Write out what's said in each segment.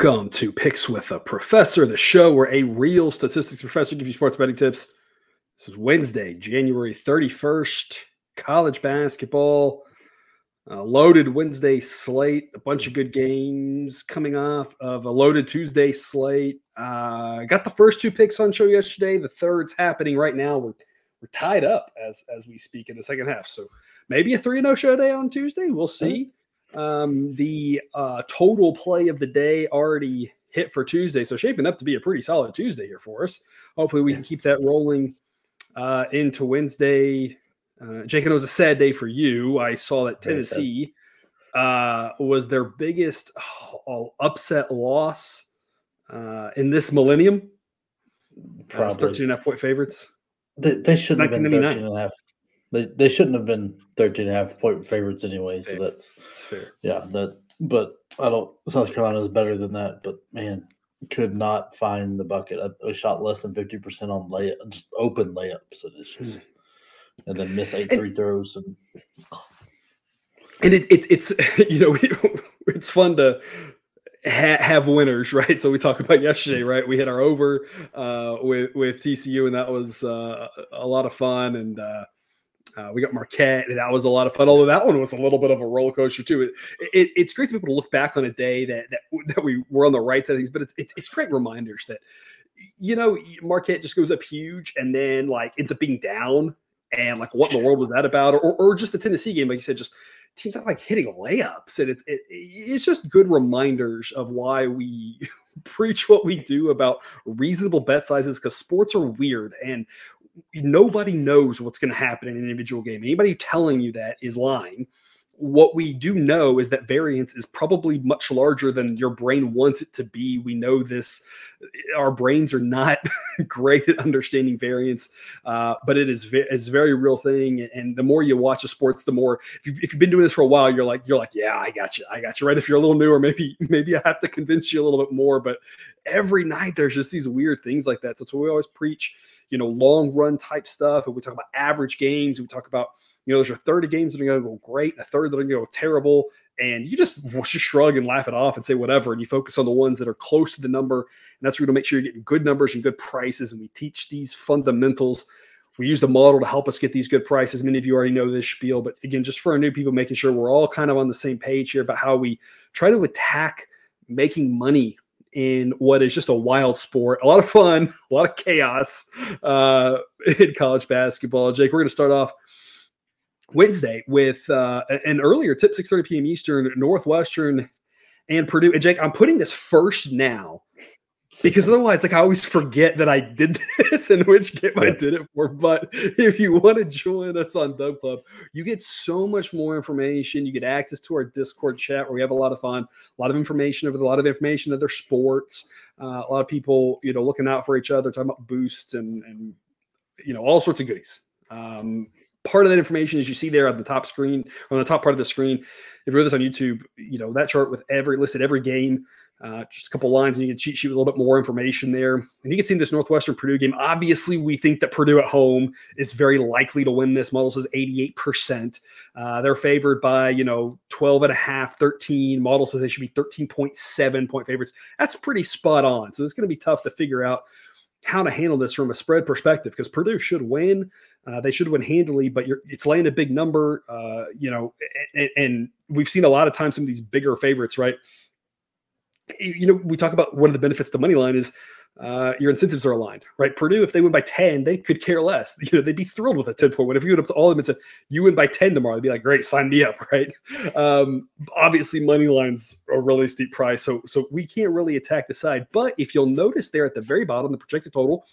Welcome to Picks with a Professor, the show where a real statistics professor gives you sports betting tips. This is Wednesday, January 31st, college basketball. Uh, loaded Wednesday slate, a bunch of good games coming off of a loaded Tuesday slate. Uh, got the first two picks on show yesterday. The third's happening right now. We're, we're tied up as as we speak in the second half. So maybe a 3 0 show day on Tuesday. We'll see. Um, the uh, total play of the day already hit for Tuesday, so shaping up to be a pretty solid Tuesday here for us. Hopefully, we can keep that rolling uh, into Wednesday. Uh, Jake, it was a sad day for you. I saw that Tennessee uh, was their biggest oh, upset loss uh, in this millennium. Uh, 13 and a half point favorites. They, they shouldn't have been 13 and a half they they shouldn't have been 13 and a half point favorites anyway. So that's, that's fair. Yeah, that but I don't South Carolina is better than that, but man, could not find the bucket. I, I shot less than 50% on layup just open layups and it's just and then miss eight and, free throws and and it, it it's you know it's fun to ha- have winners, right? So we talked about yesterday, right? We hit our over uh, with with TCU, and that was uh, a lot of fun. And uh, uh, we got Marquette, and that was a lot of fun. Although that one was a little bit of a roller coaster too. It, it, it's great to be able to look back on a day that that, that we were on the right side of things, but it's, it's, it's great reminders that you know Marquette just goes up huge and then like ends up being down, and like what in the world was that about? Or, or just the Tennessee game, like you said, just teams are like hitting layups, and it's it, it's just good reminders of why we preach what we do about reasonable bet sizes because sports are weird and nobody knows what's going to happen in an individual game. Anybody telling you that is lying. What we do know is that variance is probably much larger than your brain wants it to be. We know this. Our brains are not great at understanding variance, uh, but it is it's a very real thing. And the more you watch the sports, the more if, you, if you've been doing this for a while, you're like you're like, yeah, I got you, I got you. Right? If you're a little newer, maybe maybe I have to convince you a little bit more. But every night there's just these weird things like that. So it's what we always preach you know, long run type stuff. And we talk about average games. We talk about, you know, there's a third of games that are going to go great, a third that are going to go terrible. And you just, just shrug and laugh it off and say whatever. And you focus on the ones that are close to the number. And that's where to make sure you're getting good numbers and good prices. And we teach these fundamentals. We use the model to help us get these good prices. Many of you already know this spiel, but again, just for our new people, making sure we're all kind of on the same page here about how we try to attack making money in what is just a wild sport, a lot of fun, a lot of chaos uh, in college basketball. Jake, we're going to start off Wednesday with uh, an earlier tip, 6:30 p.m. Eastern, Northwestern and Purdue. And Jake, I'm putting this first now because otherwise, like I always forget that I did this and which game I did it for. But if you want to join us on Dub Club, you get so much more information. You get access to our Discord chat where we have a lot of fun, a lot of information over a lot of information, other sports, uh, a lot of people, you know, looking out for each other, talking about boosts and and you know all sorts of goodies. Um, part of that information is you see there on the top screen, on the top part of the screen. If you're with us on YouTube, you know that chart with every listed every game uh, just a couple lines, and you can cheat sheet with a little bit more information there. And you can see in this Northwestern Purdue game. Obviously, we think that Purdue at home is very likely to win this. Model says 88%. Uh, they're favored by, you know, 12 and a half, 13. Model says they should be 13.7 point favorites. That's pretty spot on. So it's going to be tough to figure out how to handle this from a spread perspective because Purdue should win. Uh, they should win handily, but it's laying a big number, uh, you know, and, and we've seen a lot of times some of these bigger favorites, right? You know, we talk about one of the benefits to money line is uh, your incentives are aligned, right? Purdue, if they win by 10, they could care less. You know, they'd be thrilled with a 10 point win. If you went up to all of them and said, you win by 10 tomorrow, they'd be like, great, sign me up, right? Um, obviously, money line's a really steep price. So, so we can't really attack the side. But if you'll notice there at the very bottom, the projected total,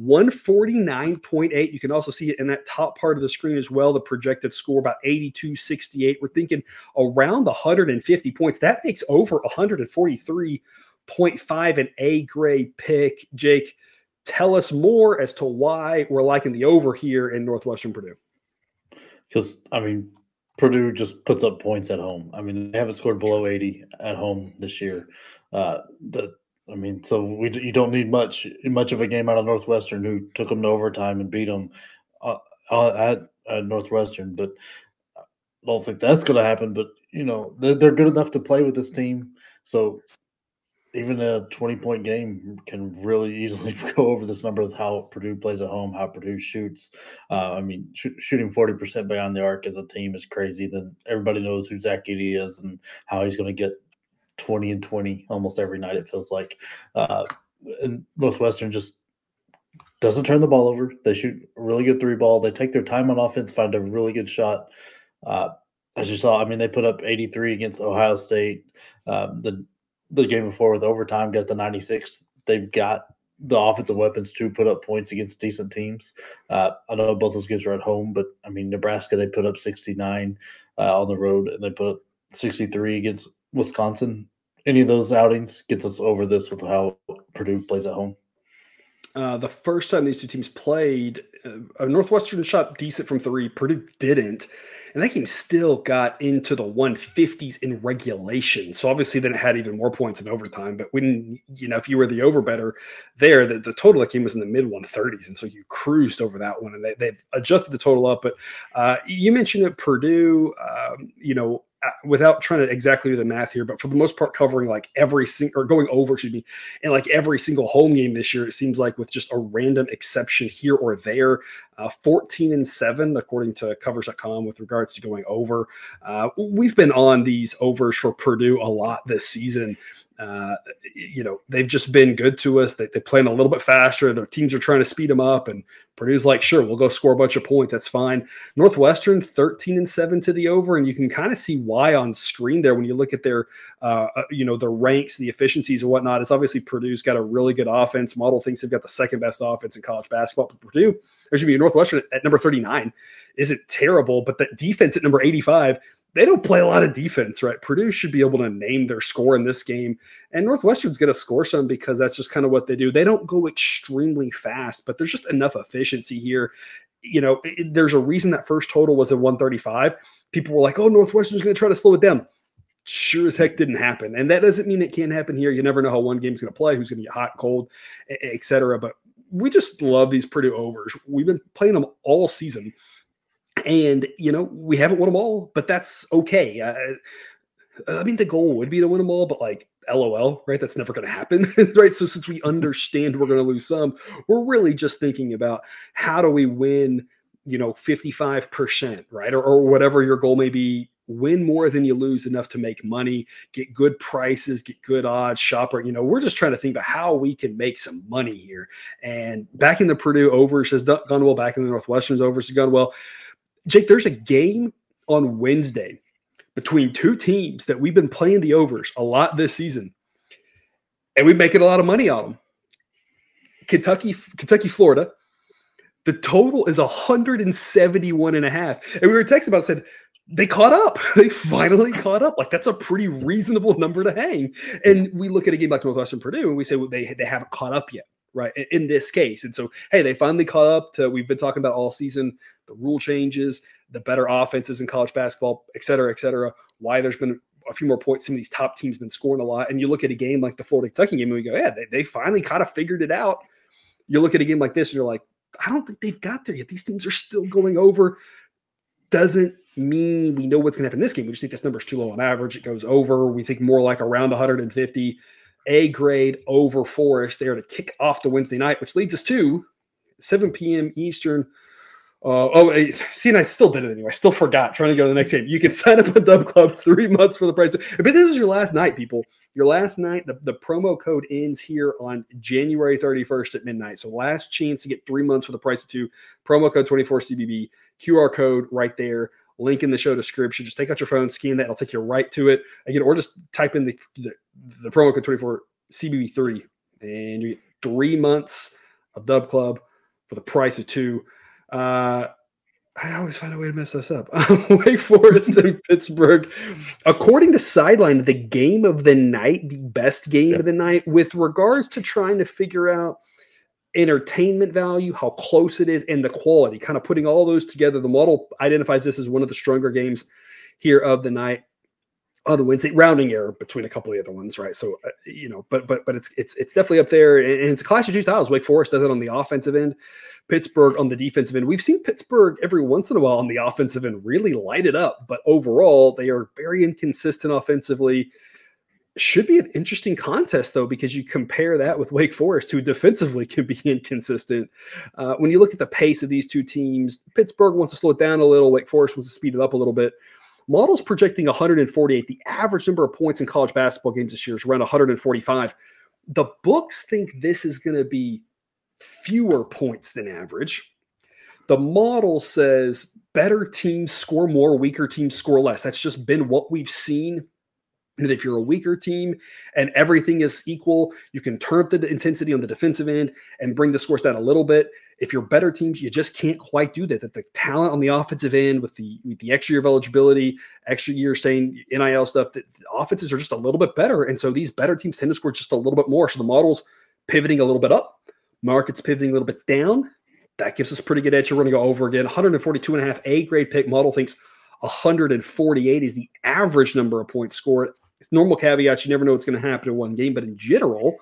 149.8. You can also see it in that top part of the screen as well. The projected score about 82.68. We're thinking around 150 points. That makes over 143.5 an A grade pick. Jake, tell us more as to why we're liking the over here in Northwestern Purdue. Because, I mean, Purdue just puts up points at home. I mean, they haven't scored below 80 at home this year. Uh, the I mean, so we you don't need much much of a game out of Northwestern, who took them to overtime and beat them uh, uh, at, at Northwestern. But I don't think that's going to happen. But you know, they're, they're good enough to play with this team. So even a 20 point game can really easily go over this number of how Purdue plays at home, how Purdue shoots. Uh, I mean, sh- shooting 40% beyond the arc as a team is crazy. Then everybody knows who Zach Edey is and how he's going to get 20 and 20 almost every night, it feels like. Uh, and Northwestern just doesn't turn the ball over. They shoot a really good three ball. They take their time on offense, find a really good shot. Uh, as you saw, I mean, they put up 83 against Ohio State. Um, the the game before with overtime, got the 96. They've got the offensive weapons to put up points against decent teams. Uh, I know both those games are at home, but I mean, Nebraska, they put up 69 uh, on the road and they put up 63 against Wisconsin. Any of those outings gets us over this with how Purdue plays at home. Uh, the first time these two teams played, uh, Northwestern shot decent from three. Purdue didn't and that game still got into the 150s in regulation. So obviously, then it had even more points in overtime. But when you know, if you were the over better there, the, the total that game was in the mid 130s, and so you cruised over that one, and they, they've adjusted the total up. But uh, you mentioned that Purdue, um, you know, without trying to exactly do the math here, but for the most part, covering like every single or going over, excuse me, and like every single home game this year, it seems like with just a random exception here or there, uh, 14 and seven, according to covers.com, with regards to going over. Uh, we've been on these overs for Purdue a lot this season. Uh, you know, they've just been good to us. They, they playing a little bit faster. Their teams are trying to speed them up, and Purdue's like, sure, we'll go score a bunch of points. That's fine. Northwestern, 13 and 7 to the over, and you can kind of see why on screen there when you look at their, uh, uh, you know, their ranks, the efficiencies and whatnot. It's obviously Purdue's got a really good offense. Model thinks they've got the second best offense in college basketball. But Purdue, there should be Northwestern at number 39 isn't terrible, but that defense at number 85 they don't play a lot of defense, right? Purdue should be able to name their score in this game. And Northwestern's going to score some because that's just kind of what they do. They don't go extremely fast, but there's just enough efficiency here. You know, it, there's a reason that first total was at 135. People were like, oh, Northwestern's going to try to slow it down. Sure as heck didn't happen. And that doesn't mean it can't happen here. You never know how one game's going to play, who's going to get hot cold, etc. But we just love these Purdue overs. We've been playing them all season and you know we haven't won them all, but that's okay. Uh, I mean, the goal would be to win them all, but like, lol, right? That's never going to happen, right? So since we understand we're going to lose some, we're really just thinking about how do we win, you know, fifty five percent, right, or, or whatever your goal may be. Win more than you lose enough to make money, get good prices, get good odds, shopper. You know, we're just trying to think about how we can make some money here. And back in the Purdue overs has gone well, back in the Northwestern's overs has gone well Jake, there's a game on Wednesday between two teams that we've been playing the overs a lot this season, and we're making a lot of money on them. Kentucky, Kentucky, Florida. The total is 171 and a half. And we were texting about said they caught up. They finally caught up. Like that's a pretty reasonable number to hang. And we look at a game like Northwestern Purdue and we say well, they they haven't caught up yet, right? In this case. And so, hey, they finally caught up to we've been talking about all season the rule changes, the better offenses in college basketball, et cetera, et cetera. Why there's been a few more points. Some of these top teams been scoring a lot. And you look at a game like the Florida Kentucky game and we go, yeah, they, they finally kind of figured it out. You look at a game like this and you're like, I don't think they've got there yet. These teams are still going over. Doesn't mean we know what's going to happen in this game. We just think this number is too low on average. It goes over. We think more like around 150. A grade over Forest there to kick off the Wednesday night, which leads us to 7 p.m. Eastern uh, oh, see, and I still did it anyway. I still forgot trying to go to the next game. You can sign up at Dub Club three months for the price. Of, but this is your last night, people. Your last night. The, the promo code ends here on January 31st at midnight. So last chance to get three months for the price of two. Promo code 24CBB. QR code right there. Link in the show description. Just take out your phone, scan that. It'll take you right to it. Again, or just type in the, the, the promo code 24CBB3 and you get three months of Dub Club for the price of two. Uh, I always find a way to mess this up. Wake Forest and Pittsburgh. According to Sideline, the game of the night, the best game of the night, with regards to trying to figure out entertainment value, how close it is, and the quality, kind of putting all those together. The model identifies this as one of the stronger games here of the night on the rounding error between a couple of the other ones, right? So uh, you know, but but but it's it's it's definitely up there, and it's a clash of two styles. Wake Forest does it on the offensive end, Pittsburgh on the defensive end. We've seen Pittsburgh every once in a while on the offensive end really light it up, but overall they are very inconsistent offensively. should be an interesting contest though because you compare that with Wake Forest, who defensively can be inconsistent. Uh, when you look at the pace of these two teams, Pittsburgh wants to slow it down a little. Wake Forest wants to speed it up a little bit. Models projecting 148. The average number of points in college basketball games this year is around 145. The books think this is going to be fewer points than average. The model says better teams score more, weaker teams score less. That's just been what we've seen and if you're a weaker team and everything is equal, you can turn up the intensity on the defensive end and bring the scores down a little bit. If you're better teams, you just can't quite do that. That the talent on the offensive end with the with the extra year of eligibility, extra year staying NIL stuff, that offenses are just a little bit better. And so these better teams tend to score just a little bit more. So the model's pivoting a little bit up, market's pivoting a little bit down. That gives us pretty good edge. We're going to go over again. 142 and a half A grade pick model thinks 148 is the average number of points scored it's normal caveats. You never know what's going to happen in one game, but in general,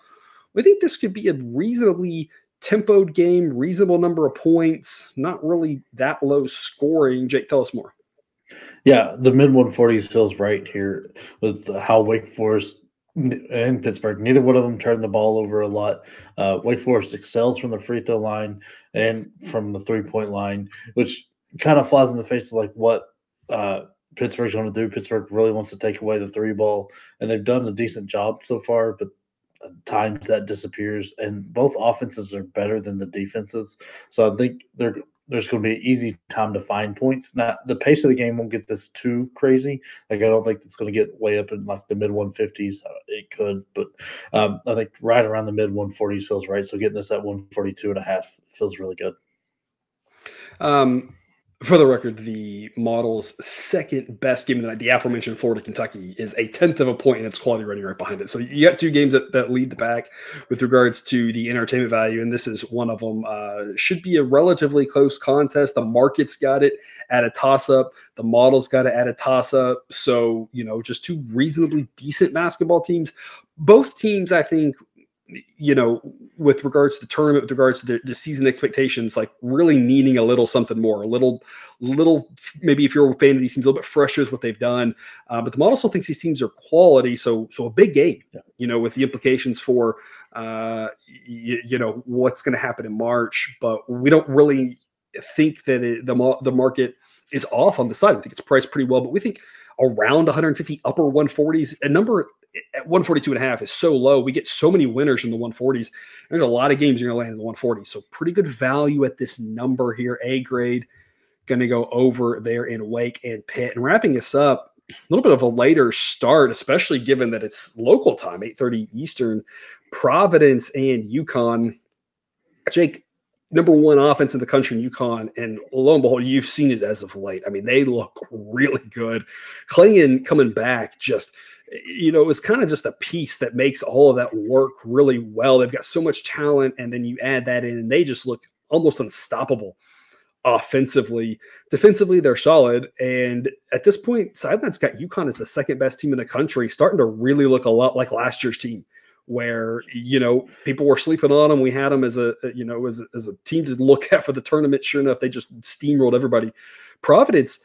I think this could be a reasonably tempoed game, reasonable number of points, not really that low scoring. Jake, tell us more. Yeah, the mid 140s feels right here with how Wake Forest and Pittsburgh, neither one of them turned the ball over a lot. Uh, Wake Forest excels from the free throw line and from the three point line, which kind of flies in the face of like what uh, Pittsburgh's going to do. Pittsburgh really wants to take away the three ball, and they've done a decent job so far, but times that disappears. And both offenses are better than the defenses. So I think there's going to be an easy time to find points. Now, the pace of the game won't get this too crazy. Like, I don't think it's going to get way up in like the mid 150s. Uh, it could, but um, I think right around the mid 140s feels right. So getting this at 142 and a half feels really good. Um, for the record, the model's second best game of the night, the aforementioned Florida Kentucky, is a tenth of a point and it's quality running right behind it. So you got two games that, that lead the pack with regards to the entertainment value, and this is one of them. Uh, should be a relatively close contest. The market's got it at a toss up, the model's got it at a toss up. So, you know, just two reasonably decent basketball teams. Both teams, I think, you know, with regards to the tournament, with regards to the, the, season expectations, like really needing a little something more, a little, little, maybe if you're a fan of these teams, a little bit fresher with what they've done. Uh, but the model still thinks these teams are quality. So, so a big game, you know, with the implications for, uh, you, you know, what's going to happen in March. But we don't really think that it, the, the market is off on the side. I think it's priced pretty well, but we think around 150 upper 140s, a number at 142 and a half is so low. We get so many winners in the 140s. There's a lot of games you're going to land in the 140s. So pretty good value at this number here. A grade going to go over there in Wake and Pitt. And wrapping us up, a little bit of a later start, especially given that it's local time, 8:30 Eastern. Providence and UConn. Jake, number one offense in the country in UConn, and lo and behold, you've seen it as of late. I mean, they look really good. Clingan coming back just – you know, it was kind of just a piece that makes all of that work really well. They've got so much talent, and then you add that in, and they just look almost unstoppable offensively. Defensively, they're solid. And at this point, Sideline's got UConn as the second best team in the country, starting to really look a lot like last year's team, where, you know, people were sleeping on them. We had them as a, you know, as a, as a team to look at for the tournament. Sure enough, they just steamrolled everybody. Providence,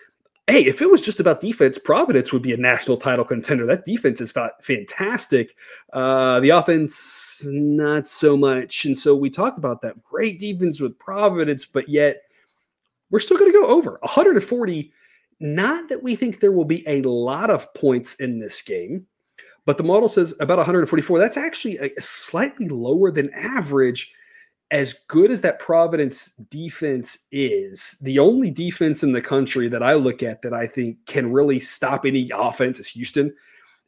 hey, if it was just about defense, Providence would be a national title contender. That defense is fantastic. Uh, the offense, not so much. And so we talk about that great defense with Providence, but yet we're still going to go over 140. Not that we think there will be a lot of points in this game, but the model says about 144. That's actually a slightly lower than average as good as that Providence defense is, the only defense in the country that I look at that I think can really stop any offense is Houston.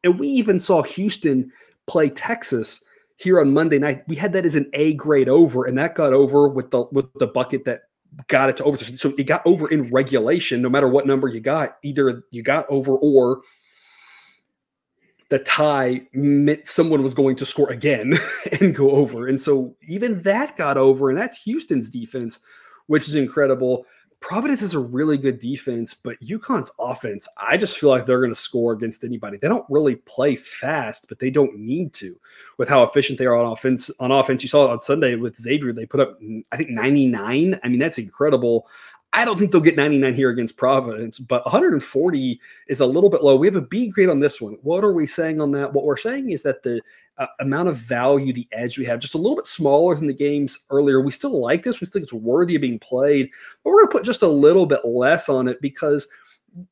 And we even saw Houston play Texas here on Monday night. We had that as an A grade over, and that got over with the with the bucket that got it to over. So it got over in regulation, no matter what number you got. Either you got over or the tie meant someone was going to score again and go over. And so even that got over, and that's Houston's defense, which is incredible. Providence is a really good defense, but UConn's offense, I just feel like they're going to score against anybody. They don't really play fast, but they don't need to with how efficient they are on offense. On offense, you saw it on Sunday with Xavier. They put up, I think, 99. I mean, that's incredible. I don't think they'll get 99 here against Providence, but 140 is a little bit low. We have a B grade on this one. What are we saying on that? What we're saying is that the uh, amount of value, the edge we have, just a little bit smaller than the games earlier. We still like this. We still think it's worthy of being played, but we're going to put just a little bit less on it because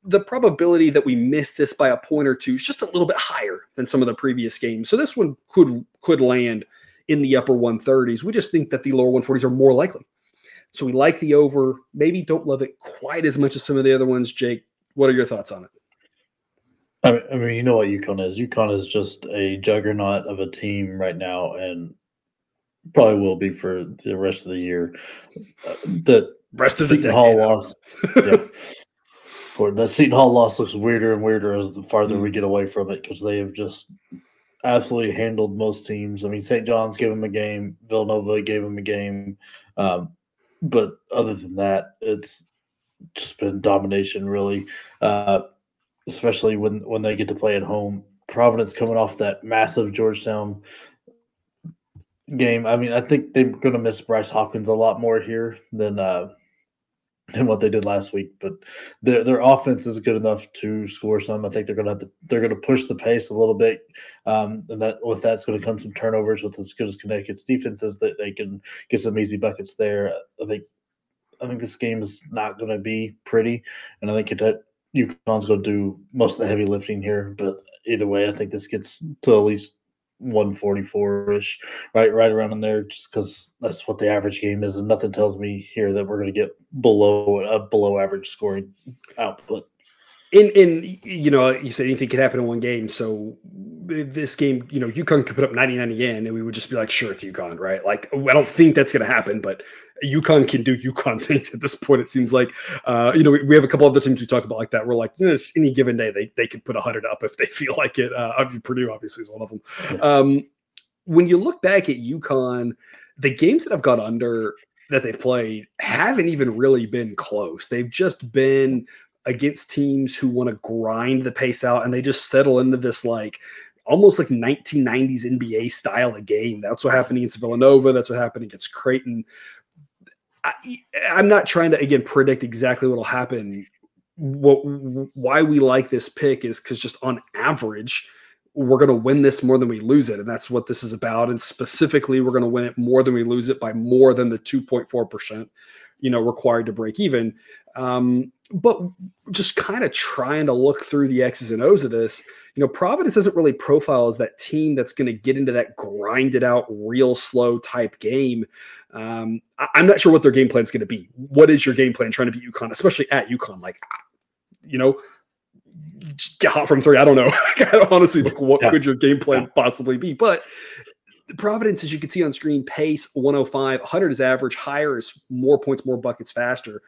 the probability that we miss this by a point or two is just a little bit higher than some of the previous games. So this one could could land in the upper 130s. We just think that the lower 140s are more likely. So we like the over, maybe don't love it quite as much as some of the other ones. Jake, what are your thoughts on it? I mean, I mean, you know what UConn is. UConn is just a juggernaut of a team right now, and probably will be for the rest of the year. Uh, the rest of the Seton Hall loss. yeah. For the Seton Hall loss looks weirder and weirder as the farther mm. we get away from it because they have just absolutely handled most teams. I mean, St. John's gave them a game, Villanova gave them a game. Um, but other than that, it's just been domination, really. Uh, especially when when they get to play at home. Providence coming off that massive Georgetown game. I mean, I think they're going to miss Bryce Hopkins a lot more here than uh, than what they did last week. But their their offense is good enough to score some. I think they're to have to they're to push the pace a little bit, um, and that with that's to come some turnovers. With as good as Connecticut's defense is, that they can get some easy buckets there. I think I think this game is not to be pretty, and I think UConn's to do most of the heavy lifting here. But either way, I think this gets to at least 144 ish, right, right around in there, just because that's what the average game is, and nothing tells me here that we're going to get below a below average scoring output. In in you know, you said anything could happen in one game, so this game, you know, UConn could put up 99 again, and we would just be like, sure, it's UConn, right? Like, I don't think that's going to happen, but UConn can do UConn things at this point. It seems like, uh, you know, we, we, have a couple other teams we talk about like that. We're like, you know, any given day they they can put 100 up if they feel like it. Uh, Purdue obviously is one of them. Um, when you look back at UConn, the games that have gone under that they've played haven't even really been close. They've just been against teams who want to grind the pace out and they just settle into this like almost like 1990s NBA style of game. That's what happened against Villanova. That's what happened against Creighton. I, am not trying to again predict exactly what will happen. What why we like this pick is because just on average, we're going to win this more than we lose it, and that's what this is about. And specifically, we're going to win it more than we lose it by more than the 2.4 percent, you know, required to break even. Um, but just kind of trying to look through the X's and O's of this, you know, Providence doesn't really profile as that team that's going to get into that grinded out, real slow type game. Um, I, am not sure what their game plan is going to be. What is your game plan trying to beat UConn, especially at UConn? Like, you know, get hot from three. I don't know. honestly, like, what yeah. could your game plan yeah. possibly be? But Providence, as you can see on screen, pace 105, 100 is average, higher is more points, more buckets faster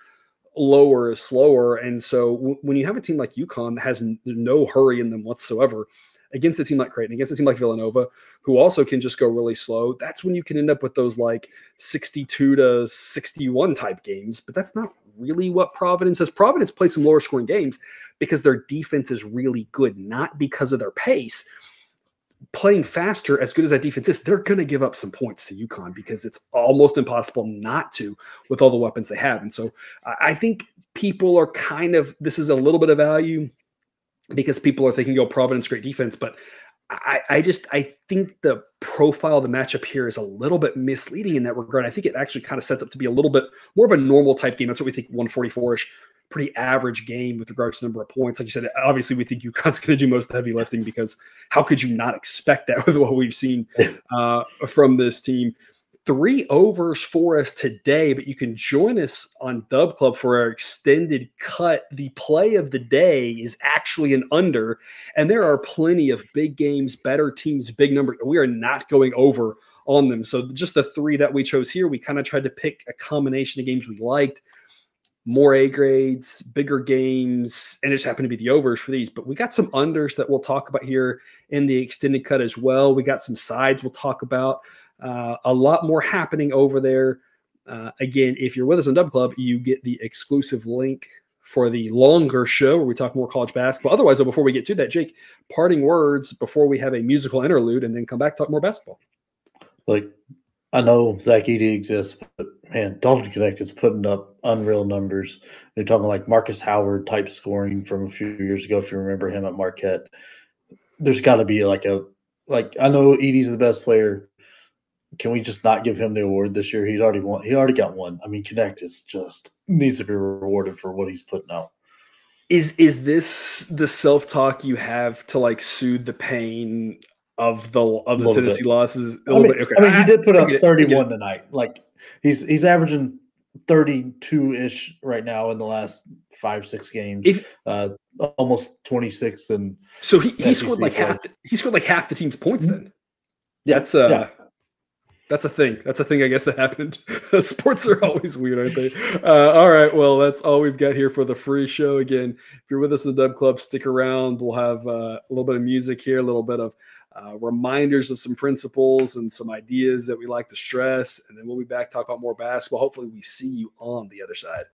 lower is slower. And so w- when you have a team like UConn that has n- no hurry in them whatsoever against a team like Creighton, against a team like Villanova, who also can just go really slow, that's when you can end up with those like 62 to 61 type games. But that's not really what Providence says. Providence plays some lower scoring games because their defense is really good, not because of their pace playing faster, as good as that defense is, they're going to give up some points to UConn because it's almost impossible not to with all the weapons they have. And so I think people are kind of this is a little bit of value because people are thinking, oh, Providence, great defense. But I, I just I think the profile of the matchup here is a little bit misleading in that regard. I think it actually kind of sets up to be a little bit more of a normal type game. That's what we think 144ish pretty average game with regards to number of points. Like you said, obviously we think UConn's going to do most of the heavy lifting because how could you not expect that with what we've seen uh, from this team? Three overs for us today, but you can join us on Dub Club for our extended cut. The play of the day is actually an under, and there are plenty of big games, better teams, big numbers. We are not going over on them. So just the three that we chose here, we kind of tried to pick a combination of games we liked more A grades, bigger games, and it just happened to be the overs for these. But we got some unders that we'll talk about here in the extended cut as well. We got some sides we'll talk about. Uh, a lot more happening over there. Uh, again, if you're with us on Dub Club, you get the exclusive link for the longer show where we talk more college basketball. Otherwise, though, before we get to that, Jake, parting words before we have a musical interlude and then come back talk more basketball. Like, I know Zach Edey exists, but man, Dalton Knecht is putting up unreal numbers. They're talking like Marcus Howard type scoring from a few years ago, if you remember him at Marquette. There's got to be like a like I know Edey's the best player. Can we just not give him the award this year? He's already won. He already got one. I mean, Knecht is just needs to be rewarded for what he's putting out. Is is this the self talk you have to like soothe the pain of the of the Tennessee bit. losses? I mean, okay. I mean, he did put up 31 tonight. Like he's he's averaging 32 ish right now in the last five six games. If, uh, almost 26 and so he, he scored like play. half. The, he scored like half the team's points. Then yeah, that's uh, yeah. That's a thing. That's a thing, I guess, that happened. Sports are always weird, aren't they? Uh, all right. Well, that's all we've got here for the free show. Again, if you're with us in the Dub Club, stick around. We'll have uh, a little bit of music here, a little bit of uh, reminders of some principles and some ideas that we like to stress. And then we'll be back to talk about more basketball. Hopefully, we see you on the other side.